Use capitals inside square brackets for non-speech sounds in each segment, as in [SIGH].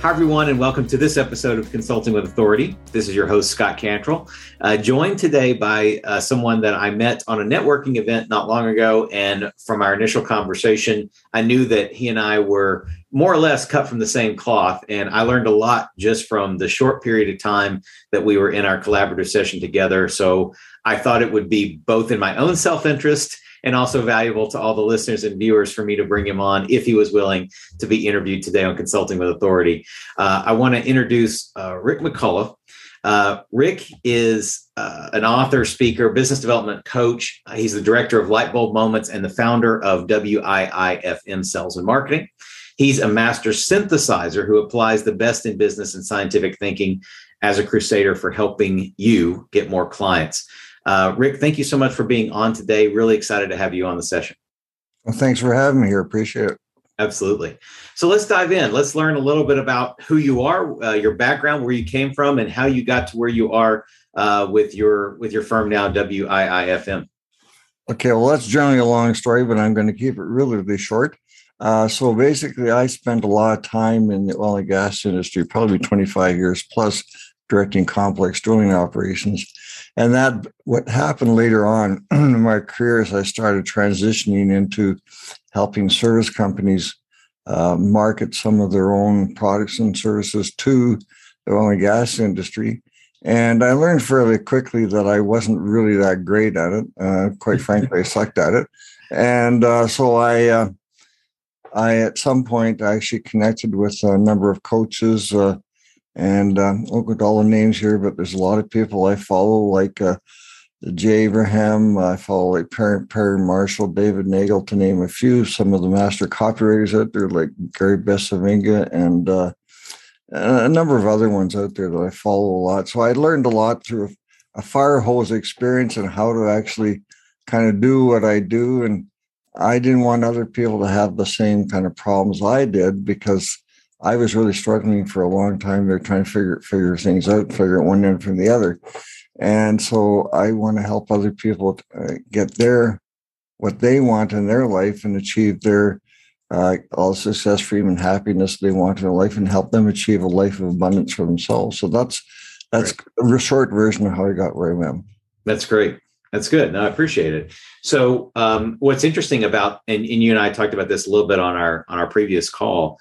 Hi, everyone, and welcome to this episode of Consulting with Authority. This is your host, Scott Cantrell, uh, joined today by uh, someone that I met on a networking event not long ago. And from our initial conversation, I knew that he and I were more or less cut from the same cloth. And I learned a lot just from the short period of time that we were in our collaborative session together. So I thought it would be both in my own self interest and also valuable to all the listeners and viewers for me to bring him on if he was willing to be interviewed today on Consulting with Authority. Uh, I want to introduce uh, Rick McCullough. Uh, Rick is uh, an author, speaker, business development coach. He's the director of Lightbulb Moments and the founder of WIIFM Sales and Marketing. He's a master synthesizer who applies the best in business and scientific thinking as a crusader for helping you get more clients. Uh, Rick, thank you so much for being on today. Really excited to have you on the session. Well, thanks for having me here. Appreciate it. Absolutely. So let's dive in. Let's learn a little bit about who you are, uh, your background, where you came from, and how you got to where you are uh, with your with your firm now, WIIFM. Okay, well, that's generally a long story, but I'm going to keep it really short. Uh, so basically, I spent a lot of time in the oil and gas industry, probably 25 years plus, directing complex drilling operations. And that what happened later on [CLEARS THROAT] in my career is I started transitioning into helping service companies uh, market some of their own products and services to the oil and gas industry. And I learned fairly quickly that I wasn't really that great at it. Uh, quite frankly, I sucked at it. And uh, so I, uh, I at some point I actually connected with a number of coaches uh, and um, I won't go all the names here, but there's a lot of people I follow, like uh, Jay Abraham. I follow like Perry, Perry Marshall, David Nagel, to name a few. Some of the master copywriters out there, like Gary Bencivenga, and uh, a number of other ones out there that I follow a lot. So I learned a lot through a fire hose experience and how to actually kind of do what I do. And I didn't want other people to have the same kind of problems I did because I was really struggling for a long time. They're trying to figure figure things out, figure it one end from the other, and so I want to help other people uh, get their what they want in their life and achieve their uh, all success, freedom, and happiness they want in their life, and help them achieve a life of abundance for themselves. So that's that's right. a short version of how I got where I am. That's great. That's good. No, I appreciate it. So, um, what's interesting about, and, and you and I talked about this a little bit on our on our previous call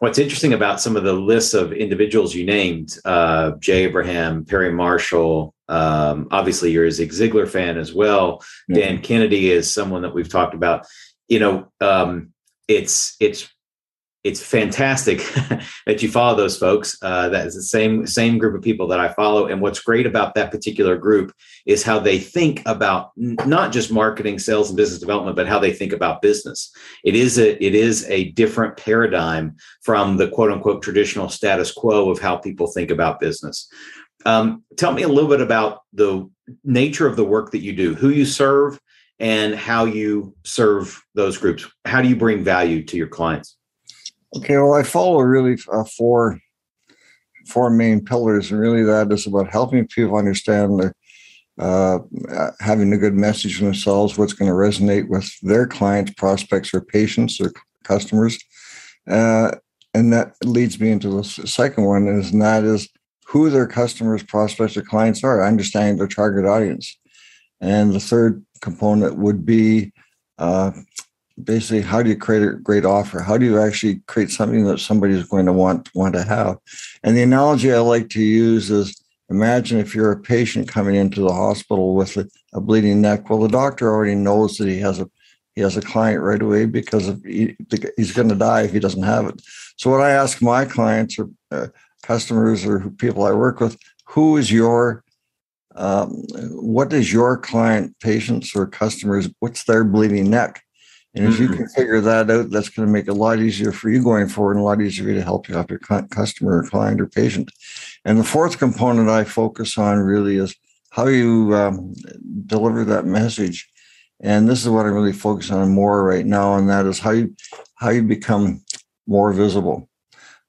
what's interesting about some of the lists of individuals you named, uh, Jay Abraham, Perry Marshall, um, obviously you're a Zig Ziglar fan as well. Dan Kennedy is someone that we've talked about. You know, um, it's it's it's fantastic [LAUGHS] that you follow those folks. Uh, that is the same same group of people that I follow. And what's great about that particular group is how they think about n- not just marketing, sales, and business development, but how they think about business. It is a it is a different paradigm from the quote unquote traditional status quo of how people think about business. Um, tell me a little bit about the nature of the work that you do, who you serve, and how you serve those groups. How do you bring value to your clients? Okay, well, I follow really uh, four four main pillars, and really that is about helping people understand the uh, having a good message themselves, what's going to resonate with their clients, prospects, or patients, or customers, uh, and that leads me into the second one is and that is who their customers, prospects, or clients are, understanding their target audience, and the third component would be uh, basically how do you create a great offer? How do you actually create something that somebody is going to want want to have? And the analogy i like to use is imagine if you're a patient coming into the hospital with a, a bleeding neck. Well the doctor already knows that he has a he has a client right away because he, he's going to die if he doesn't have it. So what i ask my clients or uh, customers or people i work with who is your um, what is your client patients or customers what's their bleeding neck and if you can figure that out, that's going to make it a lot easier for you going forward and a lot easier to help you out your customer or client or patient. And the fourth component I focus on really is how you um, deliver that message. And this is what I'm really focusing on more right now, and that is how you how you become more visible,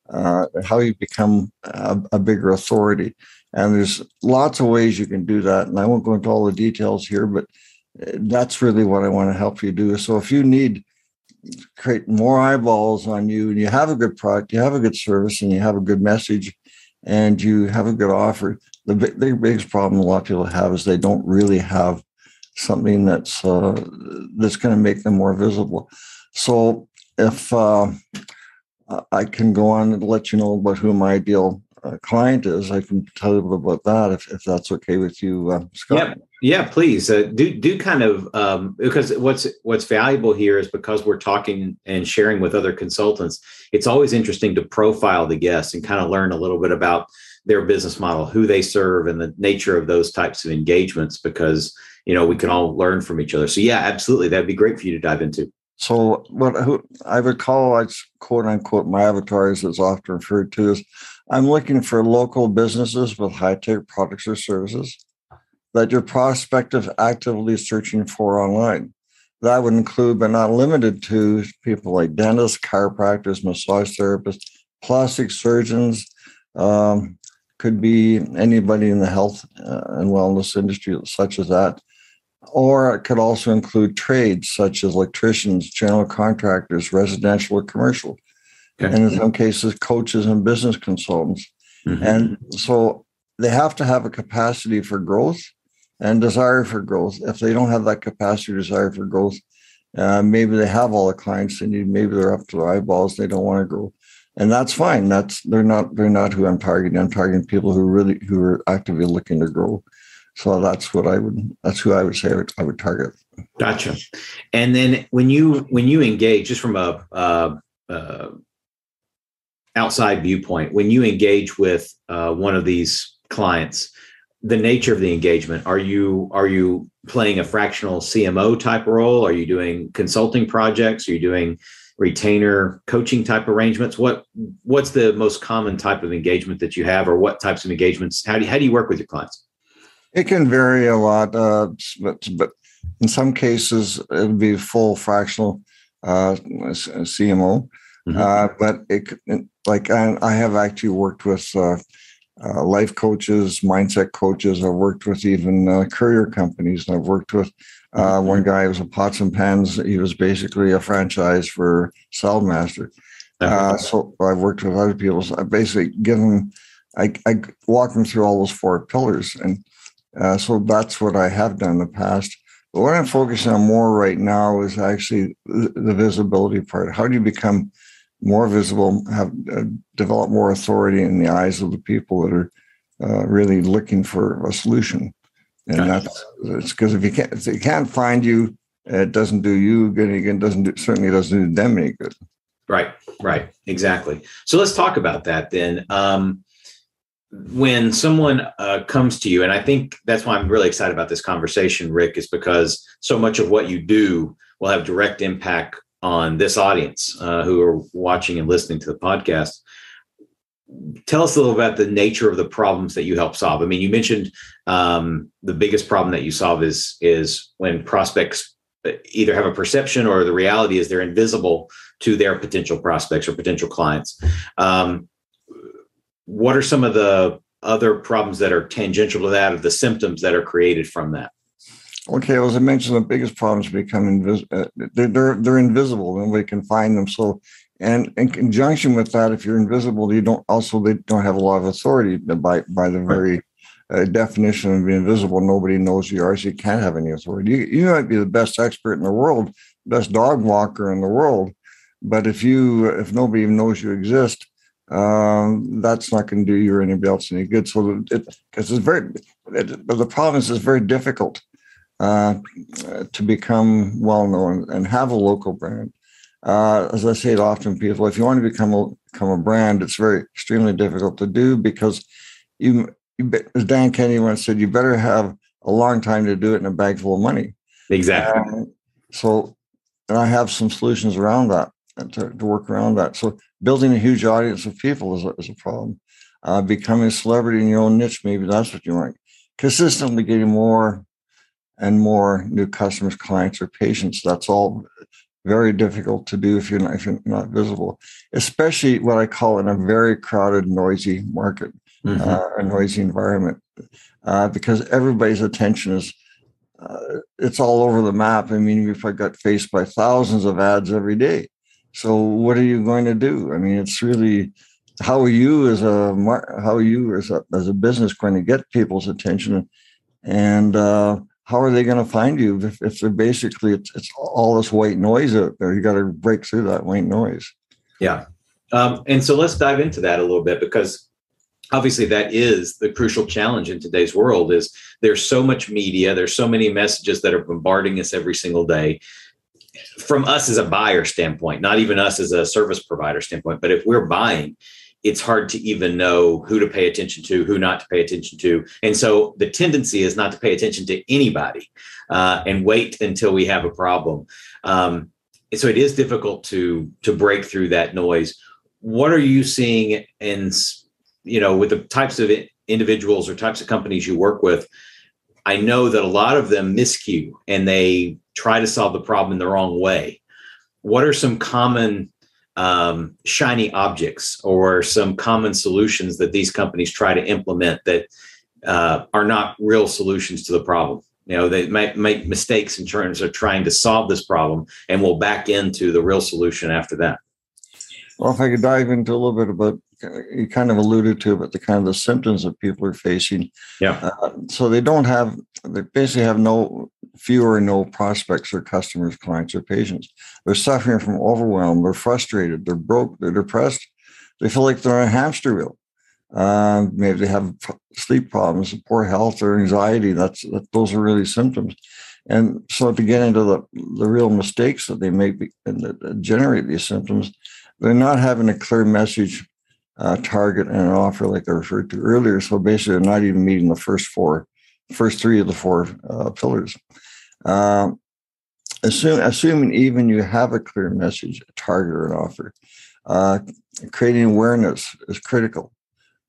uh, how you become a, a bigger authority. And there's lots of ways you can do that. And I won't go into all the details here, but that's really what I want to help you do. So if you need create more eyeballs on you and you have a good product, you have a good service, and you have a good message, and you have a good offer. The big, the biggest problem a lot of people have is they don't really have something that's uh, that's going to make them more visible. So if uh, I can go on and let you know about who my ideal uh, client is, I can tell you about that if, if that's okay with you, uh, Scott. Yeah, yeah, please uh, do do kind of um, because what's what's valuable here is because we're talking and sharing with other consultants. It's always interesting to profile the guests and kind of learn a little bit about their business model, who they serve, and the nature of those types of engagements. Because you know we can all learn from each other. So yeah, absolutely, that'd be great for you to dive into. So what I would call, I quote unquote, my avatar as often referred to is I'm looking for local businesses with high tech products or services that your prospect is actively searching for online. That would include, but not limited to, people like dentists, chiropractors, massage therapists, plastic surgeons, um, could be anybody in the health uh, and wellness industry, such as that or it could also include trades such as electricians, general contractors, residential or commercial, okay. and in some cases, coaches and business consultants. Mm-hmm. And so they have to have a capacity for growth and desire for growth. If they don't have that capacity or desire for growth, uh, maybe they have all the clients they need. Maybe they're up to their eyeballs. They don't want to grow, and that's fine. That's they're not they're not who I'm targeting. I'm targeting people who really who are actively looking to grow. So that's what I would. That's who I would say I would, I would target. Gotcha. And then when you when you engage, just from a uh, uh, outside viewpoint, when you engage with uh, one of these clients, the nature of the engagement are you are you playing a fractional CMO type role? Are you doing consulting projects? Are you doing retainer coaching type arrangements? What what's the most common type of engagement that you have, or what types of engagements? How do you, how do you work with your clients? It can vary a lot, uh, but but in some cases it would be full fractional uh, CMO. Mm-hmm. Uh, but it like I, I, have actually worked with uh, uh, life coaches, mindset coaches. I've worked with even uh, courier companies. I've worked with mm-hmm. one guy who was a pots and pans. He was basically a franchise for Saladmaster. Uh, so I've worked with other people. So I basically give them, I, I walk them through all those four pillars, and uh, so that's what I have done in the past. But what I'm focusing on more right now is actually the visibility part. How do you become more visible, have uh, develop more authority in the eyes of the people that are uh, really looking for a solution? And gotcha. that's because if you can't if they can't find you, it doesn't do you good. Again, doesn't do, certainly doesn't do them any good. Right, right, exactly. So let's talk about that then. Um, when someone uh, comes to you, and I think that's why I'm really excited about this conversation, Rick, is because so much of what you do will have direct impact on this audience uh, who are watching and listening to the podcast. Tell us a little about the nature of the problems that you help solve. I mean, you mentioned um, the biggest problem that you solve is is when prospects uh, either have a perception or the reality is they're invisible to their potential prospects or potential clients. Um, what are some of the other problems that are tangential to that, or the symptoms that are created from that? Okay, well, as I mentioned, the biggest problems become invisible. Uh, they're, they're they're invisible. Nobody can find them. So, and in conjunction with that, if you're invisible, you don't also they don't have a lot of authority by by the very uh, definition of being invisible. Nobody knows you are, so you can't have any authority. You, you might be the best expert in the world, best dog walker in the world, but if you if nobody even knows you exist, um, that's not going to do you or anybody else any good. So it because it's very, it, the problem is it's very difficult uh, to become well known and have a local brand. Uh, as I say to often people, if you want to become a, become a brand, it's very extremely difficult to do because you, you as Dan Kennedy once said, you better have a long time to do it and a bag full of money. Exactly. so, and I have some solutions around that to, to work around that. So building a huge audience of people is a, is a problem. Uh, becoming a celebrity in your own niche, maybe that's what you want. Consistently getting more and more new customers, clients, or patients. That's all very difficult to do if you're not, if you're not visible, especially what I call in a very crowded, noisy market, mm-hmm. uh, a noisy environment, uh, because everybody's attention is uh, it's all over the map. I mean, if I got faced by thousands of ads every day, so what are you going to do? I mean, it's really how are you as a how are you as a as a business going to get people's attention, and uh, how are they going to find you if, if they're basically it's, it's all this white noise out there? You got to break through that white noise. Yeah, um, and so let's dive into that a little bit because obviously that is the crucial challenge in today's world is there's so much media there's so many messages that are bombarding us every single day from us as a buyer standpoint not even us as a service provider standpoint but if we're buying it's hard to even know who to pay attention to who not to pay attention to. And so the tendency is not to pay attention to anybody uh, and wait until we have a problem. Um, so it is difficult to to break through that noise. What are you seeing in you know, with the types of individuals or types of companies you work with, I know that a lot of them miscue and they try to solve the problem the wrong way. What are some common um, shiny objects or some common solutions that these companies try to implement that uh, are not real solutions to the problem? You know, they might make mistakes in terms of trying to solve this problem and will back into the real solution after that. Well, if I could dive into a little bit about you kind of alluded to, but the kind of the symptoms that people are facing. Yeah. Uh, so they don't have, they basically have no fewer or no prospects or customers, clients, or patients. They're suffering from overwhelm. They're frustrated. They're broke. They're depressed. They feel like they're on a hamster wheel. Uh, maybe they have sleep problems, poor health, or anxiety. That's that, those are really symptoms. And so to get into the the real mistakes that they make and that generate these symptoms, they're not having a clear message uh, target and an offer like I referred to earlier. So basically, they're not even meeting the first four, first three of the four uh, pillars. Uh, assume, assuming even you have a clear message, a target, or an offer, uh, creating awareness is critical.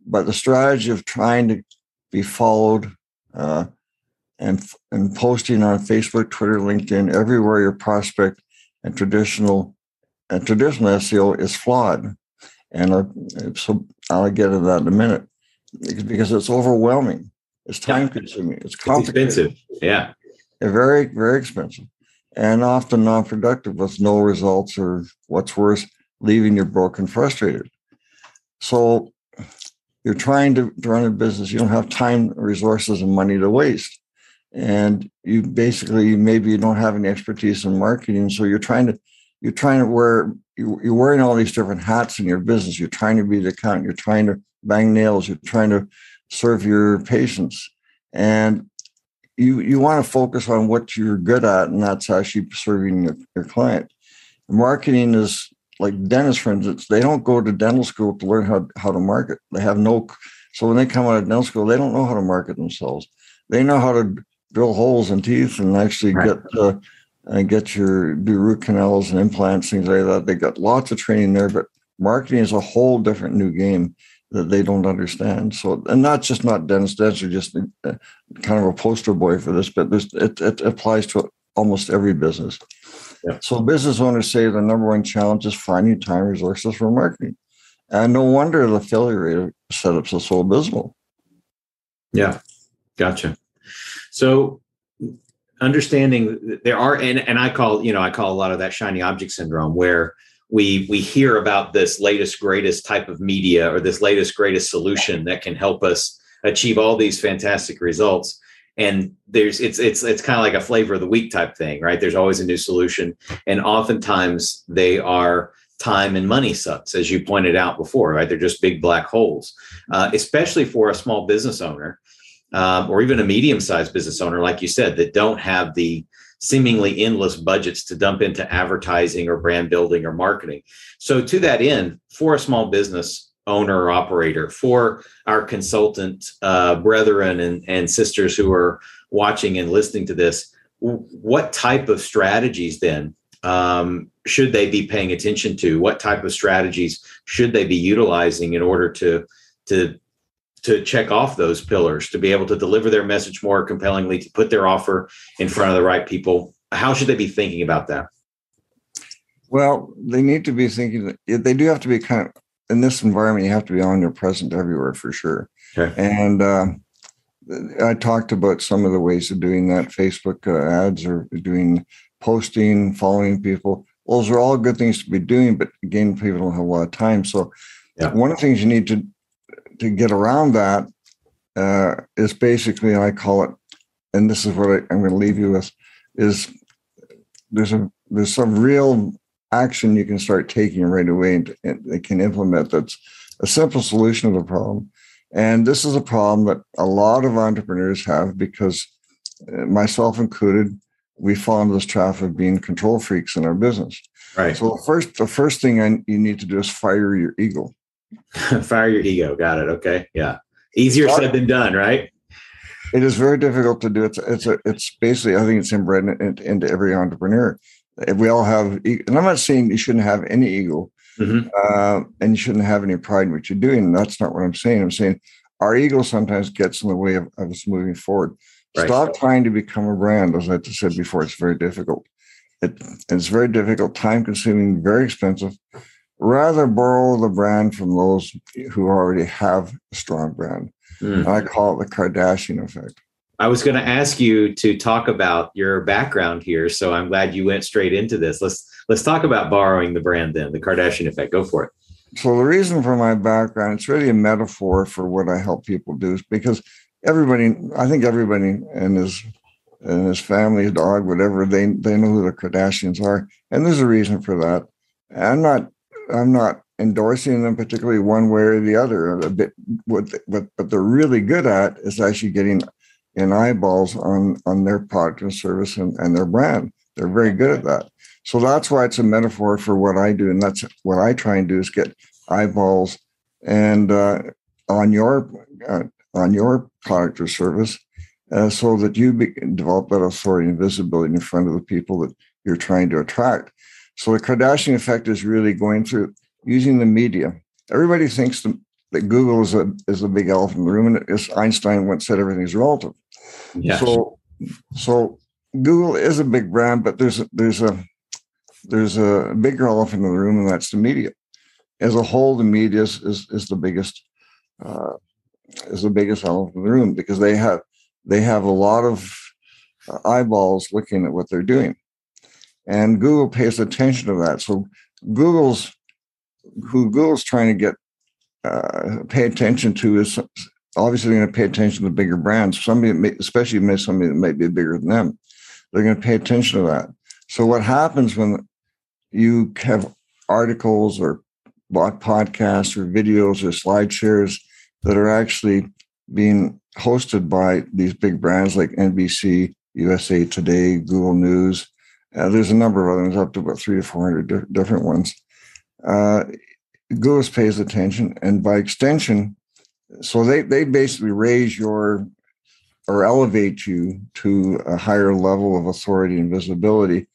But the strategy of trying to be followed uh, and and posting on Facebook, Twitter, LinkedIn, everywhere your prospect and traditional and traditional SEO is flawed and uh, so I'll get to that in a minute because it's overwhelming. It's time consuming. It's complicated. It's expensive. Yeah. Very, very expensive and often non productive with no results or what's worse, leaving you broken, frustrated. So you're trying to run a business. You don't have time, resources, and money to waste. And you basically, maybe you don't have any expertise in marketing. So you're trying to, you're trying to wear you're wearing all these different hats in your business. You're trying to be the accountant. You're trying to bang nails. You're trying to serve your patients, and you you want to focus on what you're good at, and that's actually serving your, your client. Marketing is like dentist friends. they don't go to dental school to learn how how to market. They have no. So when they come out of dental school, they don't know how to market themselves. They know how to drill holes in teeth and actually right. get. Uh, and get your do root canals and implants, things like that. They got lots of training there, but marketing is a whole different new game that they don't understand. So, and not just not dentists, dentists are just kind of a poster boy for this, but this, it, it applies to almost every business. Yeah. So, business owners say the number one challenge is finding time resources for marketing. And no wonder the failure rate of setups is so abysmal. Yeah, gotcha. So, understanding there are and, and i call you know i call a lot of that shiny object syndrome where we we hear about this latest greatest type of media or this latest greatest solution that can help us achieve all these fantastic results. And there's it's it's it's kind of like a flavor of the week type thing right? There's always a new solution and oftentimes they are time and money sucks as you pointed out before right? They're just big black holes. Uh, especially for a small business owner um, or even a medium sized business owner, like you said, that don't have the seemingly endless budgets to dump into advertising or brand building or marketing. So, to that end, for a small business owner or operator, for our consultant uh, brethren and, and sisters who are watching and listening to this, what type of strategies then um, should they be paying attention to? What type of strategies should they be utilizing in order to to to check off those pillars to be able to deliver their message more compellingly to put their offer in front of the right people how should they be thinking about that well they need to be thinking that they do have to be kind of in this environment you have to be on your present everywhere for sure okay. and uh, I talked about some of the ways of doing that. Facebook uh, ads or doing posting, following people. Those are all good things to be doing, but again, people don't have a lot of time. So, yeah. one of the things you need to to get around that uh, is basically I call it, and this is what I, I'm going to leave you with, is there's a there's some real action you can start taking right away and, and they can implement that's a simple solution to the problem. And this is a problem that a lot of entrepreneurs have because uh, myself included, we fall into this trap of being control freaks in our business. Right. So the first, the first thing I, you need to do is fire your ego. [LAUGHS] fire your ego. Got it. Okay. Yeah. Easier said than done, right? It is very difficult to do. It's it's a, it's basically I think it's inbred into, into every entrepreneur. If we all have, and I'm not saying you shouldn't have any ego, mm-hmm. uh, and you shouldn't have any pride in what you're doing. That's not what I'm saying. I'm saying our ego sometimes gets in the way of, of us moving forward. Right. Stop trying to become a brand. As I just said before, it's very difficult. It, it's very difficult, time consuming, very expensive. Rather borrow the brand from those who already have a strong brand. Mm. I call it the Kardashian effect. I was going to ask you to talk about your background here, so I'm glad you went straight into this. Let's let's talk about borrowing the brand then, the Kardashian effect. Go for it. So the reason for my background, it's really a metaphor for what I help people do, is because everybody, I think everybody and his and his family, his dog, whatever, they they know who the Kardashians are, and there's a reason for that. I'm not I'm not endorsing them particularly one way or the other. A bit, what what but they're really good at is actually getting in eyeballs on on their product and service and, and their brand. They're very good at that. So that's why it's a metaphor for what I do, and that's what I try and do is get eyeballs and uh, on your uh, on your product or service, uh, so that you be, develop that authority and visibility in front of the people that you're trying to attract. So the Kardashian effect is really going through using the media. Everybody thinks the, that Google is a is a big elephant in the room, and as Einstein once said, everything is relative. Yes. So so Google is a big brand, but there's a, there's a there's a bigger elephant in the room, and that's the media. As a whole, the media is is, is the biggest uh, is the biggest elephant in the room because they have they have a lot of uh, eyeballs looking at what they're doing, and Google pays attention to that. So Google's who Google's trying to get uh, pay attention to is obviously going to pay attention to bigger brands. Somebody, may, especially miss somebody that might be bigger than them, they're going to pay attention to that. So what happens when you have articles or bought podcasts or videos or slide shares that are actually being hosted by these big brands like NBC, USA Today, Google News. Uh, there's a number of others, up to about three to 400 di- different ones. Uh, pays attention, and by extension, so they, they basically raise your or elevate you to a higher level of authority and visibility.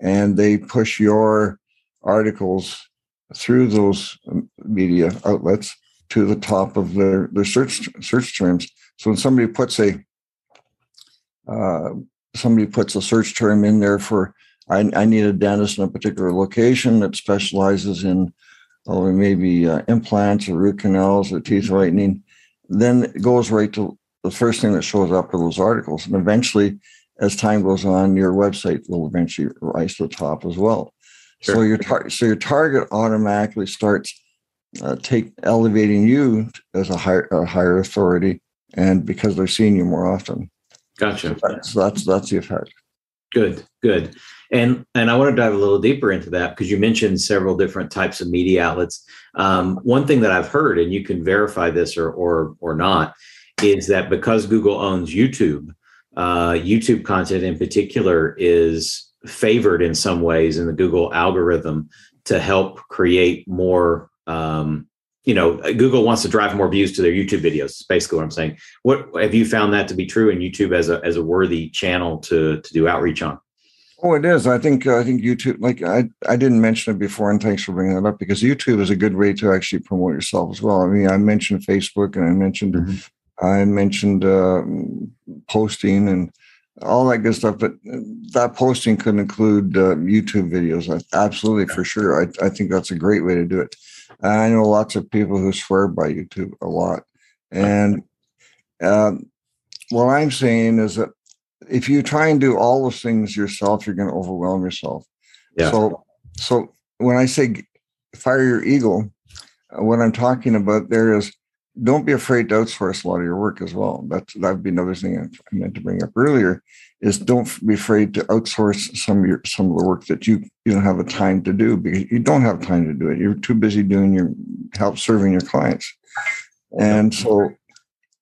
And they push your articles through those media outlets to the top of their, their search search terms. So when somebody puts a uh, somebody puts a search term in there for I, I, need a dentist in a particular location that specializes in oh, maybe uh, implants or root canals or teeth whitening, then it goes right to the first thing that shows up are those articles. And eventually, as time goes on, your website will eventually rise to the top as well. Sure. So your tar- so your target automatically starts uh, take elevating you as a higher a higher authority, and because they're seeing you more often. Gotcha. So that's that's, the effect. Good, good. And and I want to dive a little deeper into that because you mentioned several different types of media outlets. Um, one thing that I've heard, and you can verify this or or or not, is that because Google owns YouTube, uh, YouTube content in particular is favored in some ways in the Google algorithm to help create more. Um, you know, Google wants to drive more views to their YouTube videos. Basically what I'm saying. What have you found that to be true in YouTube as a as a worthy channel to to do outreach on? Oh, it is. I think uh, I think YouTube. Like I, I didn't mention it before, and thanks for bringing that up because YouTube is a good way to actually promote yourself as well. I mean, I mentioned Facebook, and I mentioned mm-hmm. I mentioned uh, posting and all that good stuff. But that posting could include uh, YouTube videos. Absolutely, for sure. I, I think that's a great way to do it. I know lots of people who swear by YouTube a lot, and um, what I'm saying is that if you try and do all those things yourself, you're going to overwhelm yourself. Yeah. So, so when I say fire your ego, uh, what I'm talking about there is don't be afraid to outsource a lot of your work as well. That's that'd be another thing I meant to bring up earlier. Is don't be afraid to outsource some of your some of the work that you you don't have the time to do because you don't have time to do it. You're too busy doing your help serving your clients. And so,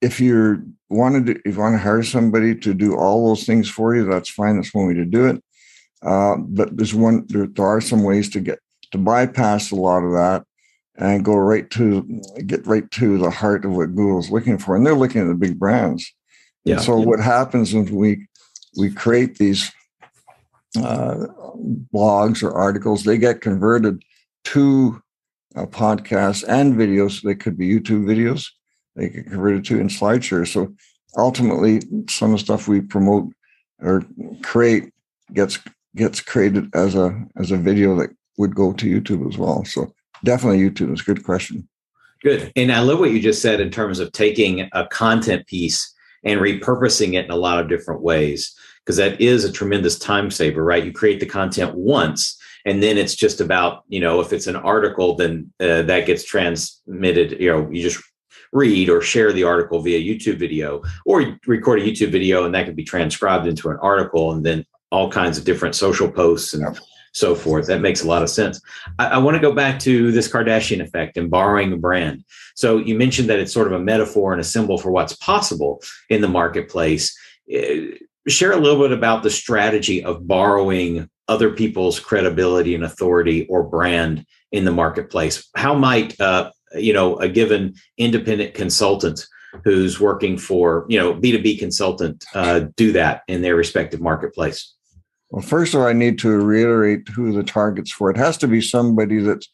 if you want to if you want to hire somebody to do all those things for you, that's fine. That's one way to do it. Uh, but there's one. There, there are some ways to get to bypass a lot of that and go right to get right to the heart of what Google's looking for. And they're looking at the big brands. Yeah. And so what happens is we we create these uh, blogs or articles, they get converted to uh, podcasts and videos. They could be YouTube videos. They get converted to in SlideShare. So ultimately, some of the stuff we promote or create gets gets created as a as a video that would go to YouTube as well. So definitely YouTube is a good question. Good. And I love what you just said in terms of taking a content piece and repurposing it in a lot of different ways, because that is a tremendous time saver, right? You create the content once and then it's just about, you know, if it's an article, then uh, that gets transmitted, you know, you just read or share the article via YouTube video or record a YouTube video and that can be transcribed into an article and then all kinds of different social posts and yep so forth. That makes a lot of sense. I, I want to go back to this Kardashian effect and borrowing a brand. So you mentioned that it's sort of a metaphor and a symbol for what's possible in the marketplace. Uh, share a little bit about the strategy of borrowing other people's credibility and authority or brand in the marketplace. How might uh, you know a given independent consultant who's working for you know b2b consultant uh, do that in their respective marketplace well, first of all, I need to reiterate who the target's for. It has to be somebody that's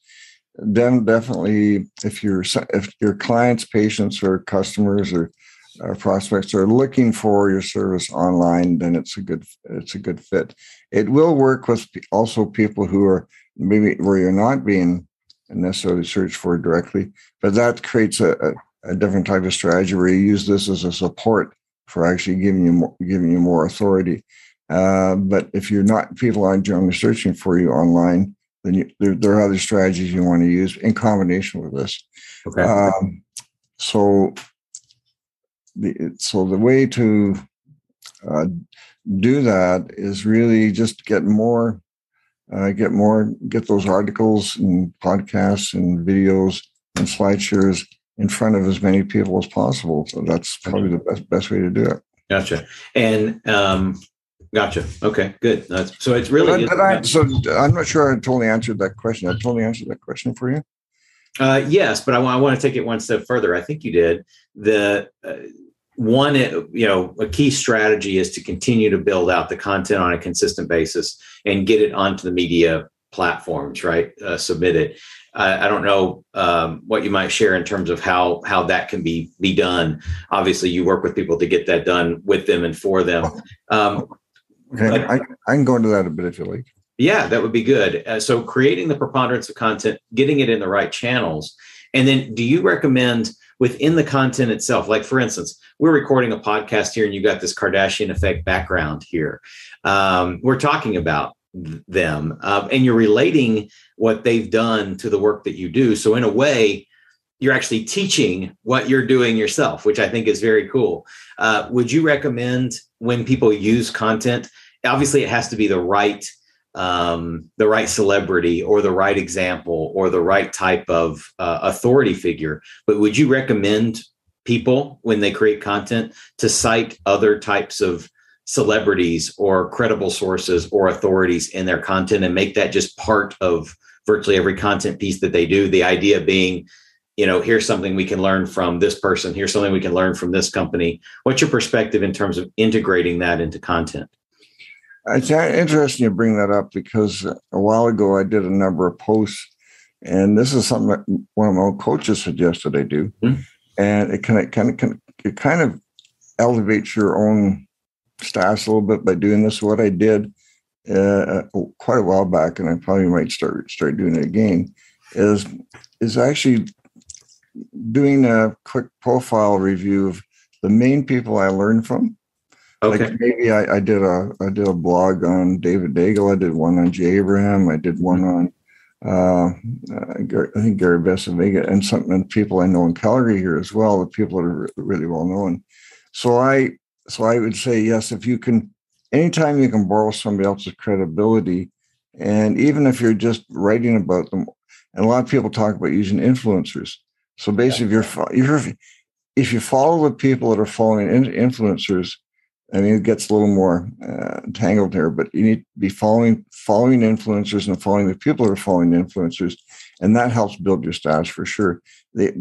then definitely if your if your clients, patients, or customers or, or prospects are looking for your service online, then it's a good it's a good fit. It will work with also people who are maybe where you're not being necessarily searched for directly, but that creates a, a, a different type of strategy where you use this as a support for actually giving you more, giving you more authority. Uh, but if you're not, people aren't generally searching for you online, then you, there, there, are other strategies you want to use in combination with this. Okay. Um, so the so the way to uh, do that is really just get more, uh, get more, get those articles and podcasts and videos and slideshares in front of as many people as possible. So that's probably the best best way to do it. Gotcha. And um, Gotcha. Okay, good. That's, so it's really. But I, so I'm not sure I totally answered that question. I totally answered that question for you. Uh, yes, but I, I want to take it one step further. I think you did. The uh, one, you know, a key strategy is to continue to build out the content on a consistent basis and get it onto the media platforms. Right, uh, submit it. I, I don't know um, what you might share in terms of how how that can be be done. Obviously, you work with people to get that done with them and for them. Um, Okay, I, I can go into that a bit if you like. Yeah, that would be good. Uh, so, creating the preponderance of content, getting it in the right channels, and then do you recommend within the content itself? Like, for instance, we're recording a podcast here, and you got this Kardashian effect background here. Um, we're talking about them, uh, and you're relating what they've done to the work that you do. So, in a way, you're actually teaching what you're doing yourself, which I think is very cool. Uh, would you recommend when people use content obviously it has to be the right um, the right celebrity or the right example or the right type of uh, authority figure. But would you recommend people when they create content to cite other types of celebrities or credible sources or authorities in their content and make that just part of virtually every content piece that they do? The idea being, you know, here's something we can learn from this person, here's something we can learn from this company. What's your perspective in terms of integrating that into content? It's interesting you bring that up because a while ago I did a number of posts, and this is something that one of my old coaches suggested I do, mm-hmm. and it kind of kind of it kind of elevates your own status a little bit by doing this. What I did uh, quite a while back, and I probably might start start doing it again, is is actually doing a quick profile review of the main people I learned from. Okay. Like maybe I, I did a I did a blog on David Daigle. I did one on Jay Abraham. I did one on uh, uh, I think Gary Bencivenga and some and people I know in Calgary here as well. The people that are really well known. So I so I would say yes if you can anytime you can borrow somebody else's credibility, and even if you're just writing about them, and a lot of people talk about using influencers. So basically, if you're if you're if you follow the people that are following influencers I mean, it gets a little more uh, tangled here, but you need to be following following influencers and following the people that are following influencers, and that helps build your status for sure. They,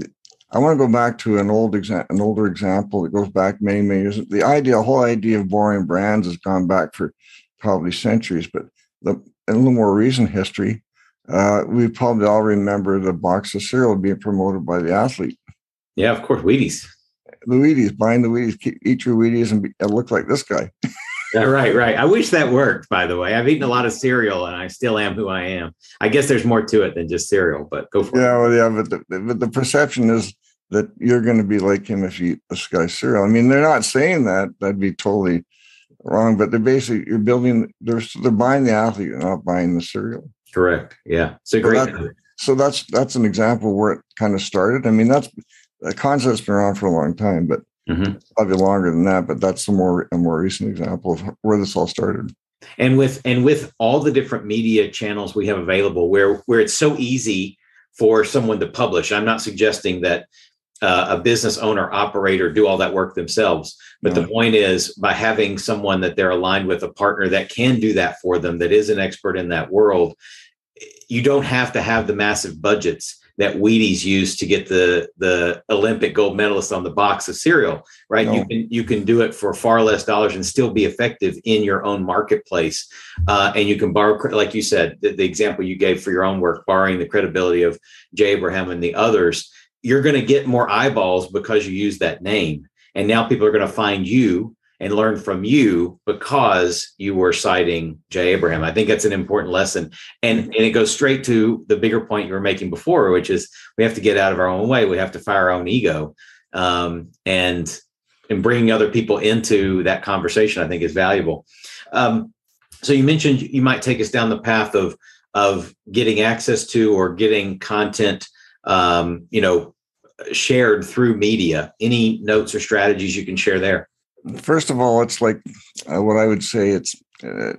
I want to go back to an old exa- an older example that goes back many many years. The idea, the whole idea of borrowing brands has gone back for probably centuries, but the in a little more recent history, uh, we probably all remember the box of cereal being promoted by the athlete. Yeah, of course, Wheaties the Wheaties, buying the Wheaties, eat your Wheaties and, be, and look like this guy. [LAUGHS] yeah, right, right. I wish that worked, by the way. I've eaten a lot of cereal and I still am who I am. I guess there's more to it than just cereal, but go for yeah, it. Well, yeah, but the, but the perception is that you're going to be like him if you eat this guy's cereal. I mean, they're not saying that. That'd be totally wrong, but they're basically, you're building, they're, they're buying the athlete, not buying the cereal. Correct. Yeah. So great. So, that, so that's, that's an example where it kind of started. I mean, that's, the concept's been around for a long time, but mm-hmm. probably longer than that. But that's a more a more recent example of where this all started. And with and with all the different media channels we have available, where where it's so easy for someone to publish. I'm not suggesting that uh, a business owner operator do all that work themselves but the point is by having someone that they're aligned with a partner that can do that for them that is an expert in that world you don't have to have the massive budgets that Wheaties used to get the the Olympic gold medalist on the box of cereal, right? No. You can you can do it for far less dollars and still be effective in your own marketplace, uh, and you can borrow, like you said, the, the example you gave for your own work, borrowing the credibility of Jay Abraham and the others. You're going to get more eyeballs because you use that name, and now people are going to find you and learn from you because you were citing Jay Abraham. I think that's an important lesson. And, and it goes straight to the bigger point you were making before, which is we have to get out of our own way. We have to fire our own ego. Um, and, and bringing other people into that conversation, I think is valuable. Um, so you mentioned you might take us down the path of, of getting access to or getting content, um, you know, shared through media. Any notes or strategies you can share there? first of all, it's like uh, what I would say. It's uh,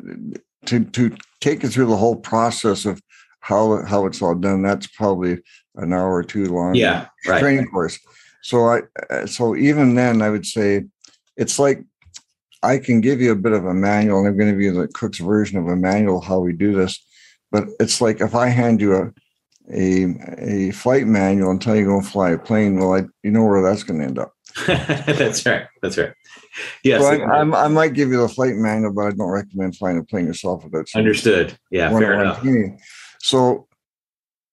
to to take you through the whole process of how how it's all done. That's probably an hour or two long. Yeah, right. Training course. So I uh, so even then I would say it's like I can give you a bit of a manual, and I'm going to give you the cook's version of a manual how we do this. But it's like if I hand you a a, a flight manual and tell you to go fly a plane, well, I you know where that's going to end up. [LAUGHS] that's right. That's right. Yes. So I, I, might give you the flight manual, but I don't recommend flying a plane yourself without. Understood. Yeah. Fair enough. Training. So,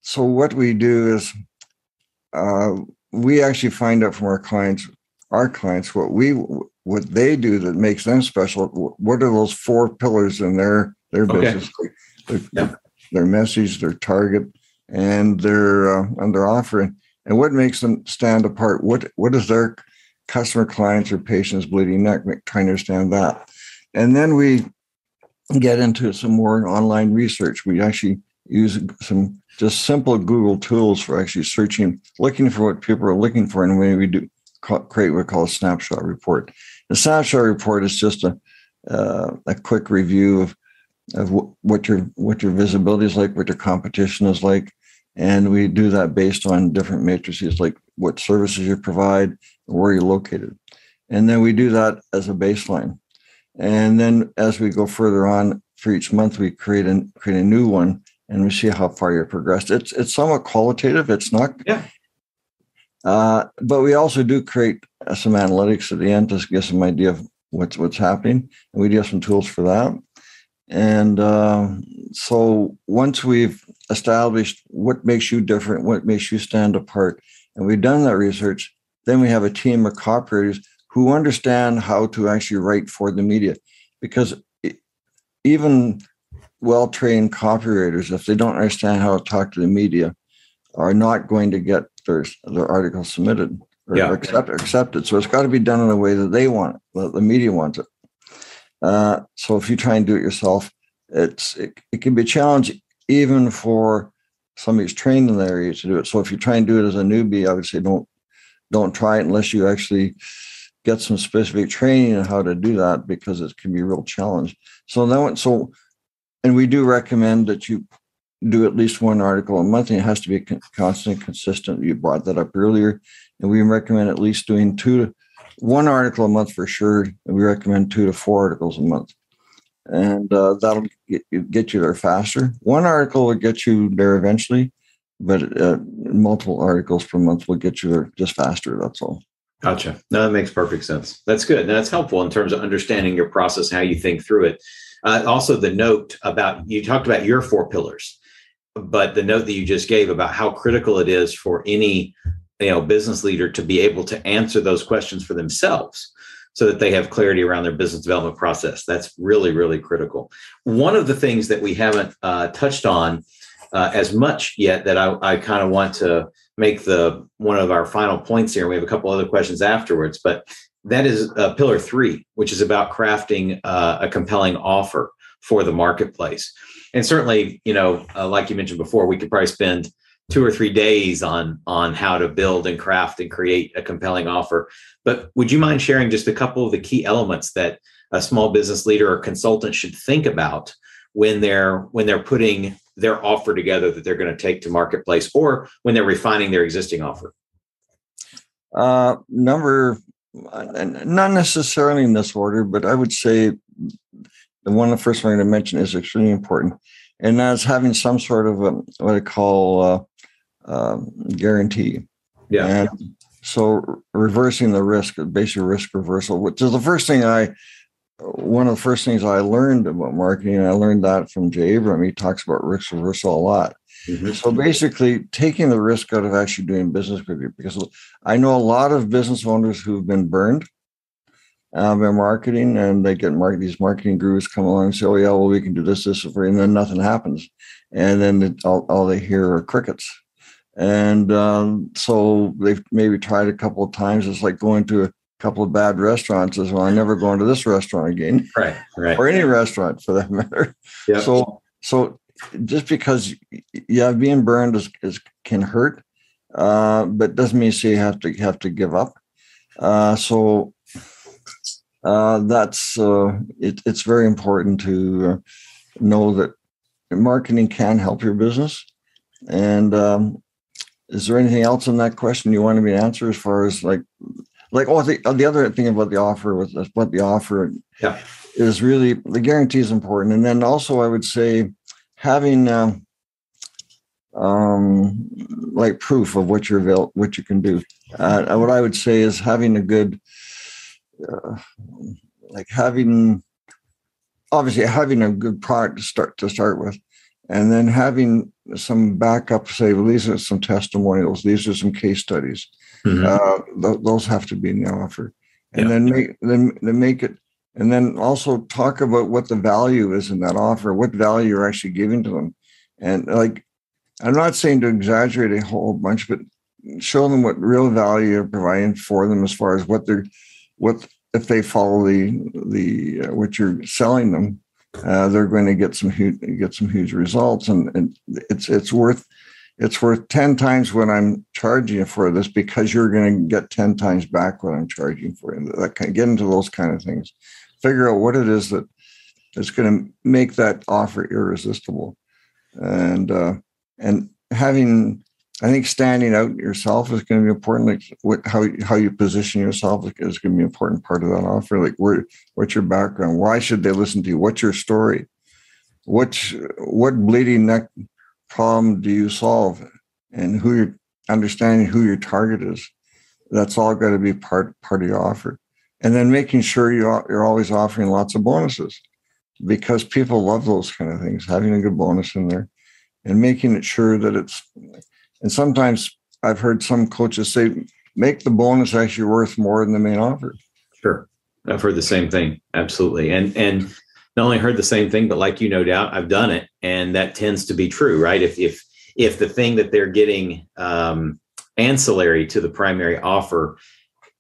so what we do is, uh, we actually find out from our clients, our clients, what we what they do that makes them special. What are those four pillars in their their business? Their, yeah. their message, their target, and their uh, and their offering, and what makes them stand apart. What what is their customer clients or patients bleeding neck, trying to understand that. And then we get into some more online research. We actually use some just simple Google tools for actually searching, looking for what people are looking for. And when we do create what we call a snapshot report. The snapshot report is just a, uh, a quick review of, of what your what your visibility is like, what your competition is like, and we do that based on different matrices like what services you provide, where you're located. And then we do that as a baseline. And then as we go further on for each month, we create a, create a new one and we see how far you've progressed. It's it's somewhat qualitative. It's not. Yeah. Uh, but we also do create some analytics at the end to get some idea of what's what's happening, and we do have some tools for that. And uh, so once we've established what makes you different, what makes you stand apart, and we've done that research, then we have a team of copywriters who understand how to actually write for the media. Because even well trained copywriters, if they don't understand how to talk to the media, are not going to get their, their article submitted. or yeah. accept accept it. So it's got to be done in a way that they want it, that the media wants it. Uh, so if you try and do it yourself, it's it, it can be a challenge even for somebody who's trained in the area to do it. So if you try and do it as a newbie, I would say don't don't try it unless you actually get some specific training on how to do that because it can be a real challenge. So that one, so and we do recommend that you do at least one article a month and it has to be constant consistent you brought that up earlier and we recommend at least doing two to one article a month for sure and we recommend two to four articles a month and uh, that'll get, you there faster. One article will get you there eventually but uh, multiple articles per month will get you there just faster that's all. Gotcha. No that makes perfect sense. That's good. That's helpful in terms of understanding your process how you think through it. Uh, also the note about you talked about your four pillars but the note that you just gave about how critical it is for any you know business leader to be able to answer those questions for themselves so that they have clarity around their business development process. That's really really critical. One of the things that we haven't uh, touched on uh, as much yet that i, I kind of want to make the one of our final points here we have a couple other questions afterwards but that is uh, pillar three which is about crafting uh, a compelling offer for the marketplace. And certainly, you know, uh, like you mentioned before, we could probably spend two or three days on on how to build and craft and create a compelling offer. But would you mind sharing just a couple of the key elements that a small business leader or consultant should think about when they're when they're putting their offer together that they're going to take to marketplace or when they're refining their existing offer? Uh, number, not necessarily in this order, but I would say the one the first one I'm going to mention is extremely important, and that's having some sort of a, what I call uh, uh, guarantee. Yeah. And so reversing the risk, basically risk reversal, which is the first thing I, one of the first things I learned about marketing. I learned that from Jay Abraham. He talks about risk reversal a lot. Mm-hmm. So basically, taking the risk out of actually doing business with you, because I know a lot of business owners who've been burned um, in marketing, and they get market these marketing gurus come along and say, "Oh yeah, well we can do this, this, and then nothing happens, and then it, all, all they hear are crickets." And um, so they've maybe tried a couple of times. It's like going to a couple of bad restaurants. As well, I'm never going to this restaurant again, [LAUGHS] right? Right. Or any restaurant for that matter. Yep. So so just because yeah, being burned is, is can hurt, uh, but doesn't mean so you have to have to give up. Uh, so uh, that's uh, it, it's very important to uh, know that marketing can help your business. And um, is there anything else in that question you wanted me to answer as far as like, like oh the the other thing about the offer with what the offer yeah. is really the guarantee is important, and then also I would say having. Uh, um, like proof of what you're what you can do. Uh, what I would say is having a good uh, like having obviously having a good product to start to start with and then having some backup say well, these are some testimonials these are some case studies mm-hmm. uh, th- those have to be in the offer and yeah. then make then, then make it and then also talk about what the value is in that offer what value you're actually giving to them and like i'm not saying to exaggerate a whole bunch but show them what real value you're providing for them as far as what they're what if they follow the the uh, what you're selling them, uh, they're going to get some huge get some huge results, and, and it's it's worth it's worth 10 times what I'm charging for this because you're going to get 10 times back what I'm charging for you. That kind of, get into those kind of things. Figure out what it is that is going to make that offer irresistible. And uh, and having I think standing out yourself is going to be important. Like what, how how you position yourself is going to be an important part of that offer. Like where what's your background? Why should they listen to you? What's your story? What's what bleeding neck problem do you solve? And who you're understanding who your target is. That's all got to be part part of your offer. And then making sure you you're always offering lots of bonuses because people love those kind of things. Having a good bonus in there and making it sure that it's and sometimes I've heard some coaches say, make the bonus actually worth more than the main offer. Sure. I've heard the same thing. Absolutely. And, and not only heard the same thing, but like you, no doubt I've done it. And that tends to be true, right? If, if, if the thing that they're getting, um, ancillary to the primary offer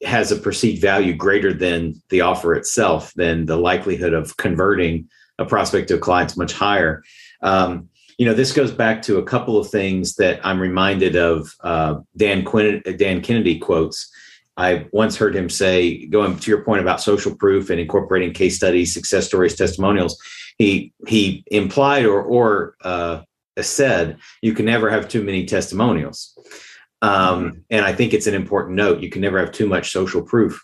has a perceived value greater than the offer itself, then the likelihood of converting a prospect to a client much higher. Um, you know, this goes back to a couple of things that I'm reminded of uh, Dan Quinn, Dan Kennedy quotes. I once heard him say, going to your point about social proof and incorporating case studies, success stories, testimonials. He he implied or or uh, said you can never have too many testimonials, um, and I think it's an important note. You can never have too much social proof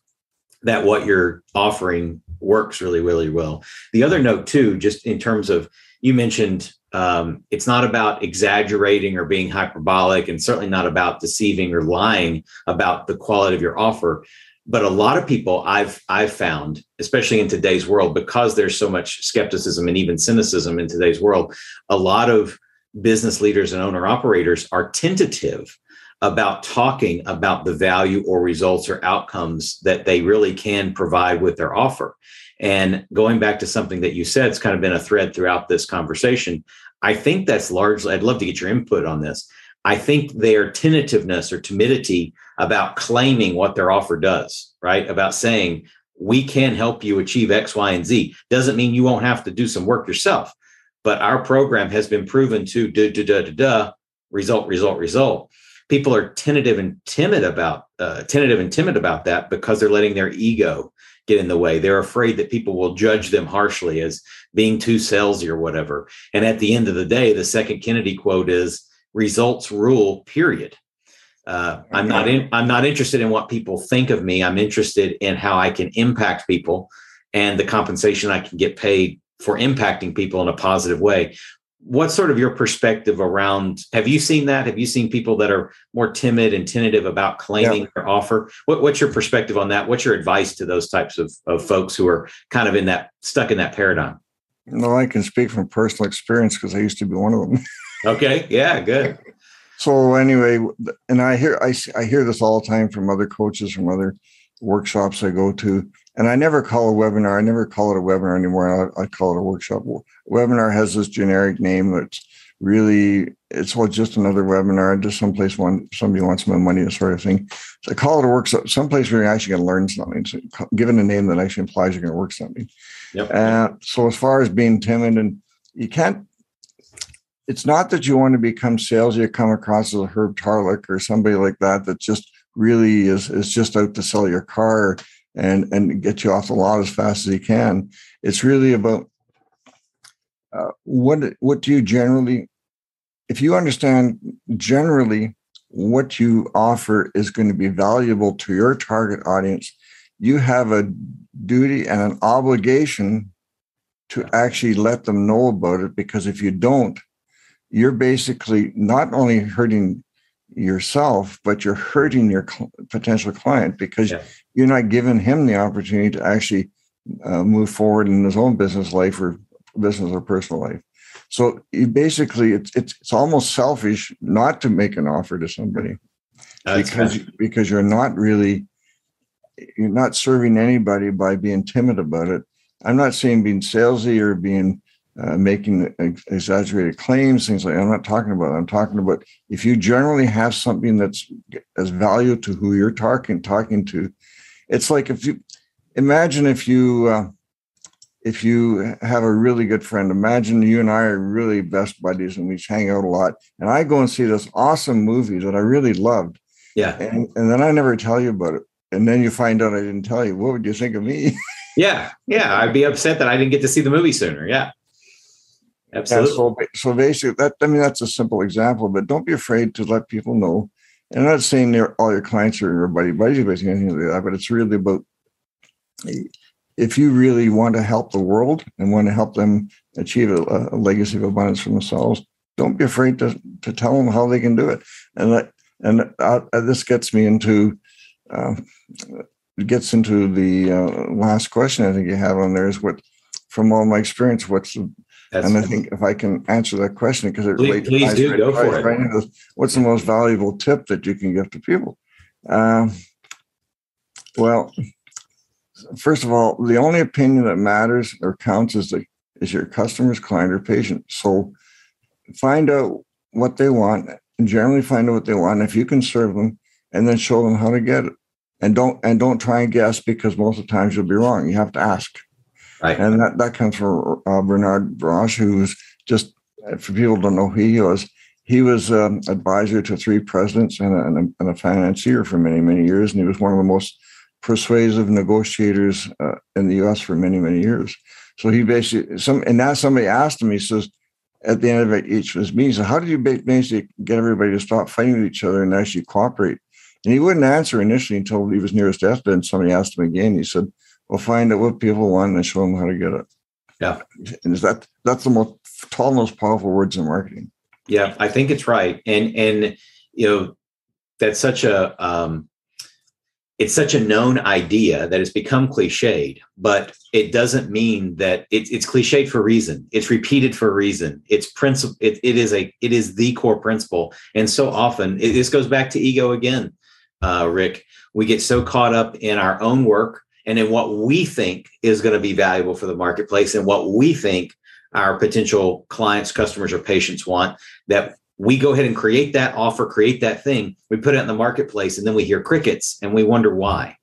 that what you're offering works really really well. The other note too, just in terms of you mentioned um, it's not about exaggerating or being hyperbolic, and certainly not about deceiving or lying about the quality of your offer. But a lot of people I've I've found, especially in today's world, because there's so much skepticism and even cynicism in today's world, a lot of business leaders and owner operators are tentative about talking about the value or results or outcomes that they really can provide with their offer. And going back to something that you said, it's kind of been a thread throughout this conversation. I think that's largely, I'd love to get your input on this. I think their tentativeness or timidity about claiming what their offer does, right? About saying, we can help you achieve X, Y, and Z doesn't mean you won't have to do some work yourself. But our program has been proven to da da da da da result, result, result. People are tentative and timid about uh, tentative and timid about that because they're letting their ego get in the way. They're afraid that people will judge them harshly as being too salesy or whatever. And at the end of the day, the second Kennedy quote is results rule, period. Uh, I'm not in, I'm not interested in what people think of me. I'm interested in how I can impact people and the compensation I can get paid for impacting people in a positive way what's sort of your perspective around have you seen that? Have you seen people that are more timid and tentative about claiming yeah. their offer? What, what's your perspective on that? What's your advice to those types of, of folks who are kind of in that stuck in that paradigm? No i can speak from personal experience because i used to be one of them. [LAUGHS] Okay. Yeah good. So anyway and i hear I, I hear this all the time from other coaches from other workshops i go to and I never call a webinar. I never call it a webinar anymore. I, I call it a workshop. Webinar has this generic name that's really it's well just another webinar, just someplace one somebody wants my money, to sort of thing. So I call it a workshop, someplace where you're actually going to learn something. So given a name that actually implies you're going to work something. Yep. Uh, so as far as being timid and you can't it's not that you want to become salesy or come across as a Herb Tarlek or somebody like that that just really is is just out to sell your car and and get you off the lot as fast as he can. It's really about uh, what what do you generally, if you understand generally what you offer is going to be valuable to your target audience, you have a duty and an obligation to actually let them know about it because if you don't, you're basically not only hurting yourself, but you're hurting your cl- potential client because yeah. you're not giving him the opportunity to actually uh, move forward in his own business life or business or personal life. So you basically, it's it's it's almost selfish not to make an offer to somebody That's because you, because you're not really you're not serving anybody by being timid about it. I'm not saying being salesy or being uh, making exaggerated claims, things like. I'm not talking about. I'm talking about if you generally have something that's as value to who you're talking talking to. It's like if you imagine if you uh, if you have a really good friend. Imagine you and I are really best buddies and we hang out a lot. And I go and see this awesome movie that I really loved. Yeah. And, and then I never tell you about it. And then you find out I didn't tell you. What would you think of me? [LAUGHS] yeah. Yeah. I'd be upset that I didn't get to see the movie sooner. Yeah. Absolutely. so, so basically, that I mean, that's a simple example, but don't be afraid to let people know. And I'm not saying all your clients are your buddy buddies, but anything like that. But it's really about if you really want to help the world and want to help them achieve a, a legacy of abundance for themselves, don't be afraid to to tell them how they can do it. And that, and uh, this gets me into. Uh, gets into the uh, last question I think you have on there is what, from all my experience, what's the that's and I think if I can answer that question, because it please, relates please do go for it. What's the most valuable tip that you can give to people? Um, well, first of all, the only opinion that matters or counts is the is your customer's client or patient. So find out what they want and generally find out what they want. If you can serve them, and then show them how to get it. And don't and don't try and guess because most of the times you'll be wrong. You have to ask. Right. And that, that comes from uh, Bernard Baruch, who's just, for people who don't know who he was, he was um, advisor to three presidents and a, and, a, and a, financier for many, many years. And he was one of the most persuasive negotiators uh, in the US for many, many years. So he basically, some, and now somebody asked him, he says, at the end of each of his meetings, how did you basically get everybody to stop fighting with each other and actually cooperate? And he wouldn't answer initially until he was near his deathbed. And somebody asked him again. He said, "We'll find out what people want and show them how to get it." Yeah, and is that that's the most tall, most powerful words in marketing. Yeah, I think it's right, and and you know that's such a um, it's such a known idea that it's become cliched, but it doesn't mean that it, it's cliched for a reason. It's repeated for a reason. It's principle. It, it is a it is the core principle, and so often it, this goes back to ego again uh, Rick. We get so caught up in our own work and in what we think is going to be valuable for the marketplace and what we think our potential clients, customers, or patients want that we go ahead and create that offer, create that thing. We put it in the marketplace and then we hear crickets and we wonder why.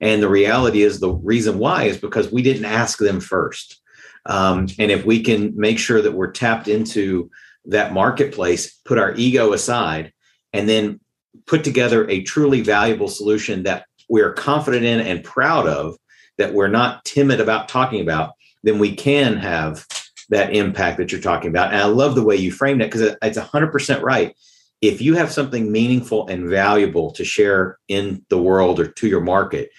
And the reality is the reason why is because we didn't ask them first. Um, and if we can make sure that we're tapped into that marketplace, put our ego aside, and then put together a truly valuable solution that we're confident in and proud of, that we're not timid about talking about, then we can have that impact that you're talking about. And I love the way you framed it because it's 100% right. If you have something meaningful and valuable to share in the world or to your market,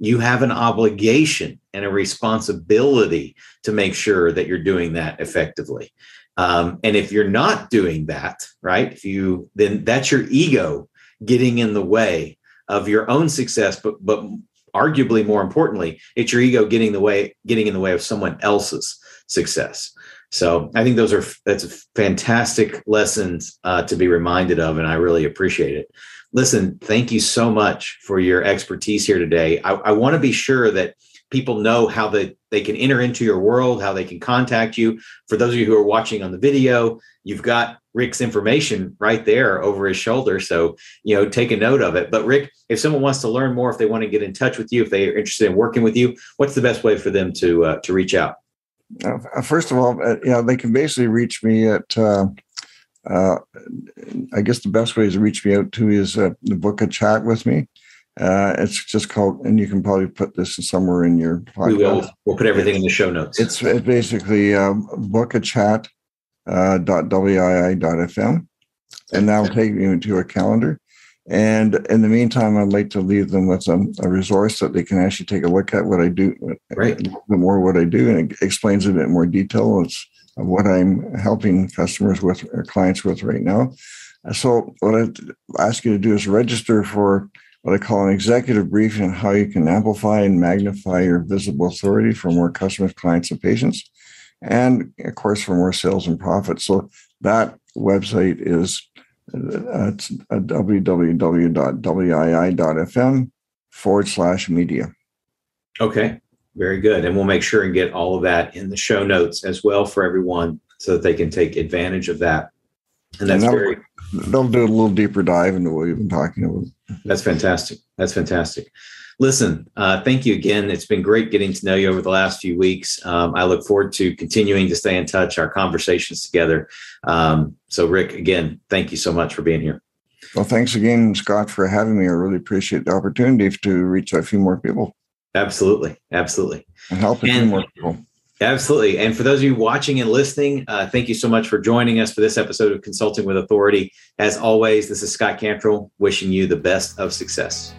you have an obligation and a responsibility to make sure that you're doing that effectively. Um, and if you're not doing that, right, if you then that's your ego getting in the way of your own success, but but arguably more importantly, it's your ego getting the way getting in the way of someone else's success. So I think those are that's fantastic lessons uh, to be reminded of, and I really appreciate it. Listen, thank you so much for your expertise here today. I, I want to be sure that people know how they, they can enter into your world, how they can contact you. For those of you who are watching on the video, you've got Rick's information right there over his shoulder. So, you know, take a note of it. But Rick, if someone wants to learn more, if they want to get in touch with you, if they are interested in working with you, what's the best way for them to uh, to reach out? Uh, first of all, uh, you know, they can basically reach me at. Uh, uh I guess the best way to reach me out to is uh, the book a chat with me. Uh, it's just called, and you can probably put this somewhere in your podcast. We will. We'll put everything in the show notes. It's, it's basically um, book a chat uh, .wii.fm, and that will take you into a calendar. And in the meantime, I'd like to leave them with a, a resource that they can actually take a look at what I do, right. a more what I do, and it explains a bit more detail of what I'm helping customers with or clients with right now. So what I ask you to do is register for what I call an executive briefing on how you can amplify and magnify your visible authority for more customers, clients, and patients and of course for more sales and profits. So that website is uh, www.wii.fm forward slash media. Okay, very good. And we'll make sure and get all of that in the show notes as well for everyone so that they can take advantage of that. And that's and very. They'll do a little deeper dive into what we've been talking about. That's fantastic. That's fantastic. Listen, uh, thank you again. It's been great getting to know you over the last few weeks. Um, I look forward to continuing to stay in touch, our conversations together. Um, so, Rick, again, thank you so much for being here. Well, thanks again, Scott, for having me. I really appreciate the opportunity to reach a few more people. Absolutely. Absolutely. And help a few more people. Absolutely. And for those of you watching and listening, uh, thank you so much for joining us for this episode of Consulting with Authority. As always, this is Scott Cantrell wishing you the best of success.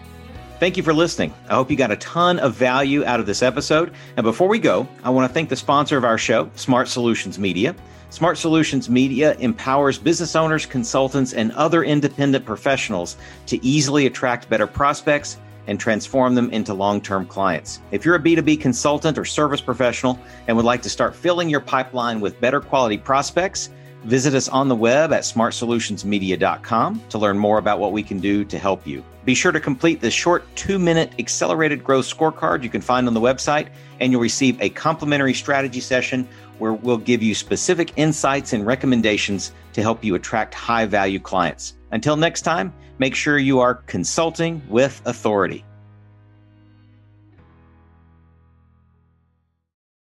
Thank you for listening. I hope you got a ton of value out of this episode. And before we go, I want to thank the sponsor of our show, Smart Solutions Media. Smart Solutions Media empowers business owners, consultants, and other independent professionals to easily attract better prospects and transform them into long term clients. If you're a B2B consultant or service professional and would like to start filling your pipeline with better quality prospects, Visit us on the web at smartsolutionsmedia.com to learn more about what we can do to help you. Be sure to complete the short two minute accelerated growth scorecard you can find on the website, and you'll receive a complimentary strategy session where we'll give you specific insights and recommendations to help you attract high value clients. Until next time, make sure you are consulting with authority.